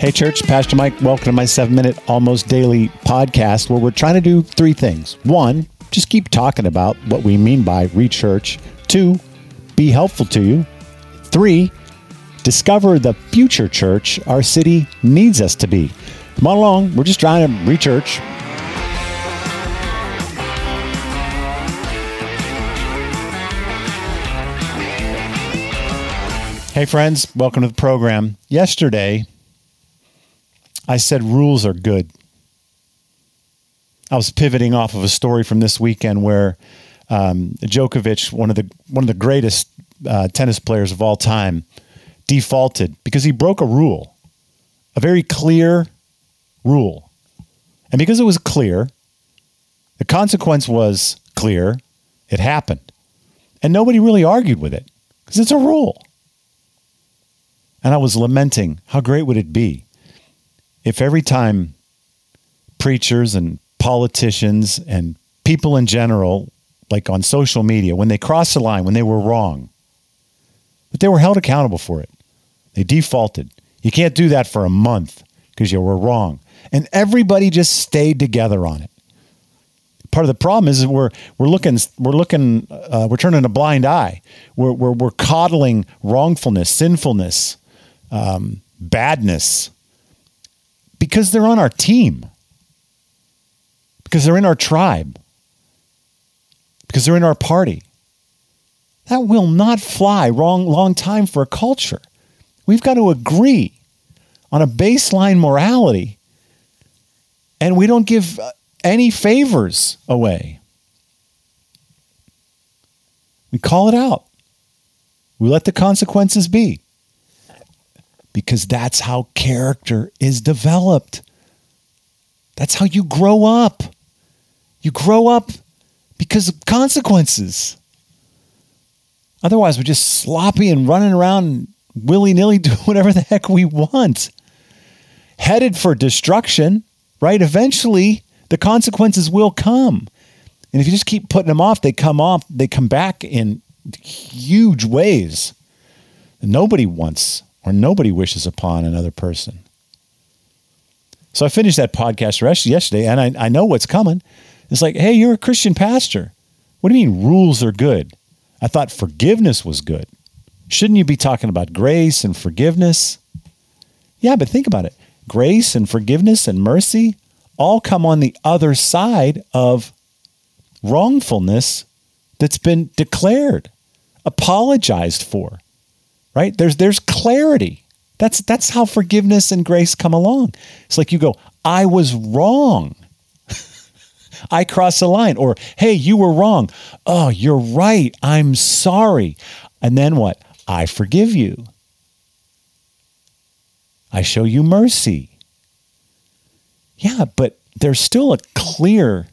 Hey, church, Pastor Mike, welcome to my seven minute, almost daily podcast where we're trying to do three things. One, just keep talking about what we mean by rechurch. Two, be helpful to you. Three, discover the future church our city needs us to be. Come on along, we're just trying to rechurch. Hey, friends, welcome to the program. Yesterday, I said rules are good. I was pivoting off of a story from this weekend where um, Djokovic, one of the one of the greatest uh, tennis players of all time, defaulted because he broke a rule, a very clear rule, and because it was clear, the consequence was clear. It happened, and nobody really argued with it because it's a rule. And I was lamenting how great would it be if every time preachers and politicians and people in general, like on social media, when they crossed the line, when they were wrong, that they were held accountable for it. They defaulted. You can't do that for a month because you were wrong. And everybody just stayed together on it. Part of the problem is we're we're looking we're looking uh, we're turning a blind eye. We're, we're we're coddling wrongfulness, sinfulness, um, badness, because they're on our team, because they're in our tribe, because they're in our party. That will not fly wrong long time for a culture. We've got to agree on a baseline morality, and we don't give uh, any favors away. We call it out. We let the consequences be because that's how character is developed. That's how you grow up. You grow up because of consequences. Otherwise, we're just sloppy and running around willy nilly doing whatever the heck we want. Headed for destruction, right? Eventually, the consequences will come. And if you just keep putting them off, they come off, they come back in huge ways. Nobody wants or nobody wishes upon another person. So I finished that podcast yesterday and I, I know what's coming. It's like, hey, you're a Christian pastor. What do you mean rules are good? I thought forgiveness was good. Shouldn't you be talking about grace and forgiveness? Yeah, but think about it. Grace and forgiveness and mercy all come on the other side of wrongfulness that's been declared, apologized for right? There's there's clarity. That's that's how forgiveness and grace come along. It's like you go, I was wrong. I crossed the line. Or, hey, you were wrong. Oh, you're right. I'm sorry. And then what? I forgive you. I show you mercy. Yeah, but there's still a clear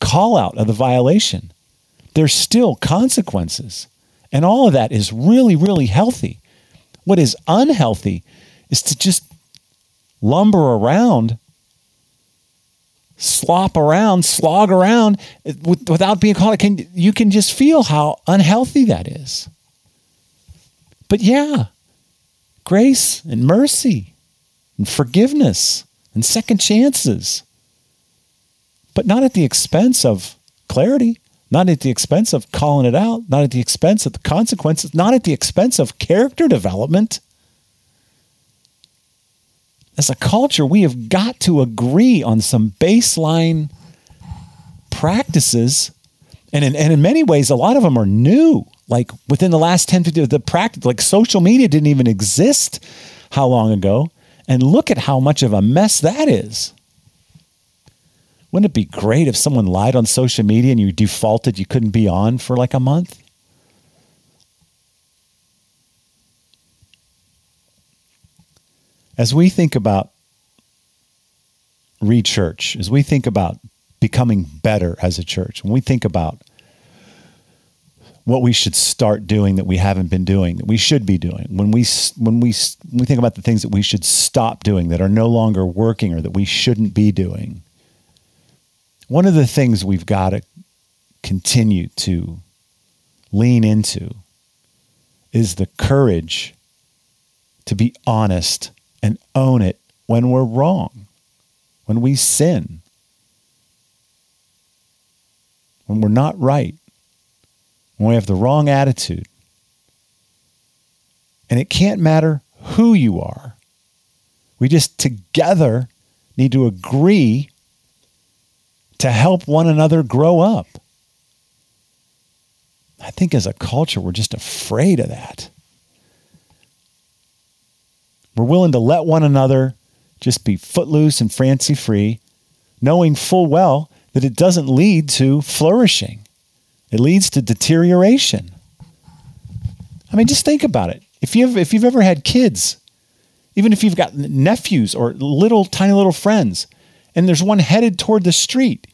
call out of the violation. There's still consequences. And all of that is really, really healthy. What is unhealthy is to just lumber around, slop around, slog around without being caught. Can, you can just feel how unhealthy that is. But yeah, grace and mercy and forgiveness and second chances, but not at the expense of clarity not at the expense of calling it out, not at the expense of the consequences, not at the expense of character development. As a culture, we have got to agree on some baseline practices. And in, and in many ways, a lot of them are new. Like within the last 10, 15, the practice, like social media didn't even exist how long ago. And look at how much of a mess that is. Wouldn't it be great if someone lied on social media and you defaulted, you couldn't be on for like a month? As we think about re-church, as we think about becoming better as a church, when we think about what we should start doing that we haven't been doing that we should be doing when we when we when we think about the things that we should stop doing that are no longer working or that we shouldn't be doing one of the things we've got to continue to lean into is the courage to be honest and own it when we're wrong, when we sin, when we're not right, when we have the wrong attitude. And it can't matter who you are. We just together need to agree to help one another grow up. I think as a culture, we're just afraid of that. We're willing to let one another just be footloose and fancy free, knowing full well that it doesn't lead to flourishing. It leads to deterioration. I mean, just think about it. If you've if you've ever had kids, even if you've got nephews or little tiny little friends, and there's one headed toward the street,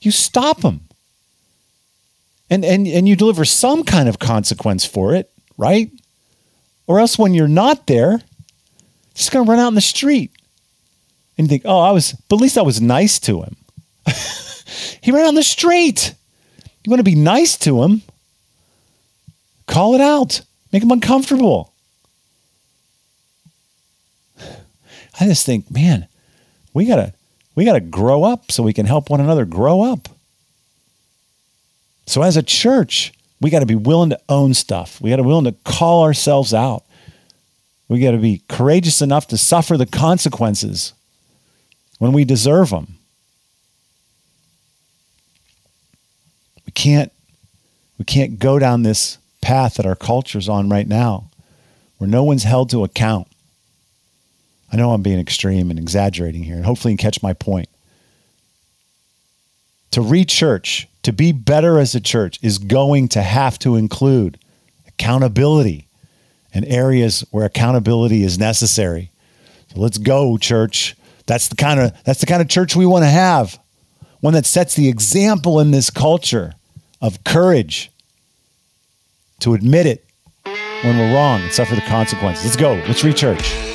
you stop them. And and and you deliver some kind of consequence for it, right? Or else when you're not there, just gonna run out in the street. And you think, oh, I was, but at least I was nice to him. he ran on the street. You want to be nice to him? Call it out. Make him uncomfortable. I just think, man, we gotta we gotta grow up so we can help one another grow up. So as a church, we got to be willing to own stuff. We got to be willing to call ourselves out. We got to be courageous enough to suffer the consequences when we deserve them. We can't we can't go down this path that our culture's on right now where no one's held to account. I know I'm being extreme and exaggerating here, and hopefully you catch my point. To rechurch, to be better as a church, is going to have to include accountability and areas where accountability is necessary. So let's go, church. That's the kind of that's the kind of church we want to have. One that sets the example in this culture of courage to admit it when we're wrong and suffer the consequences. Let's go. Let's rechurch.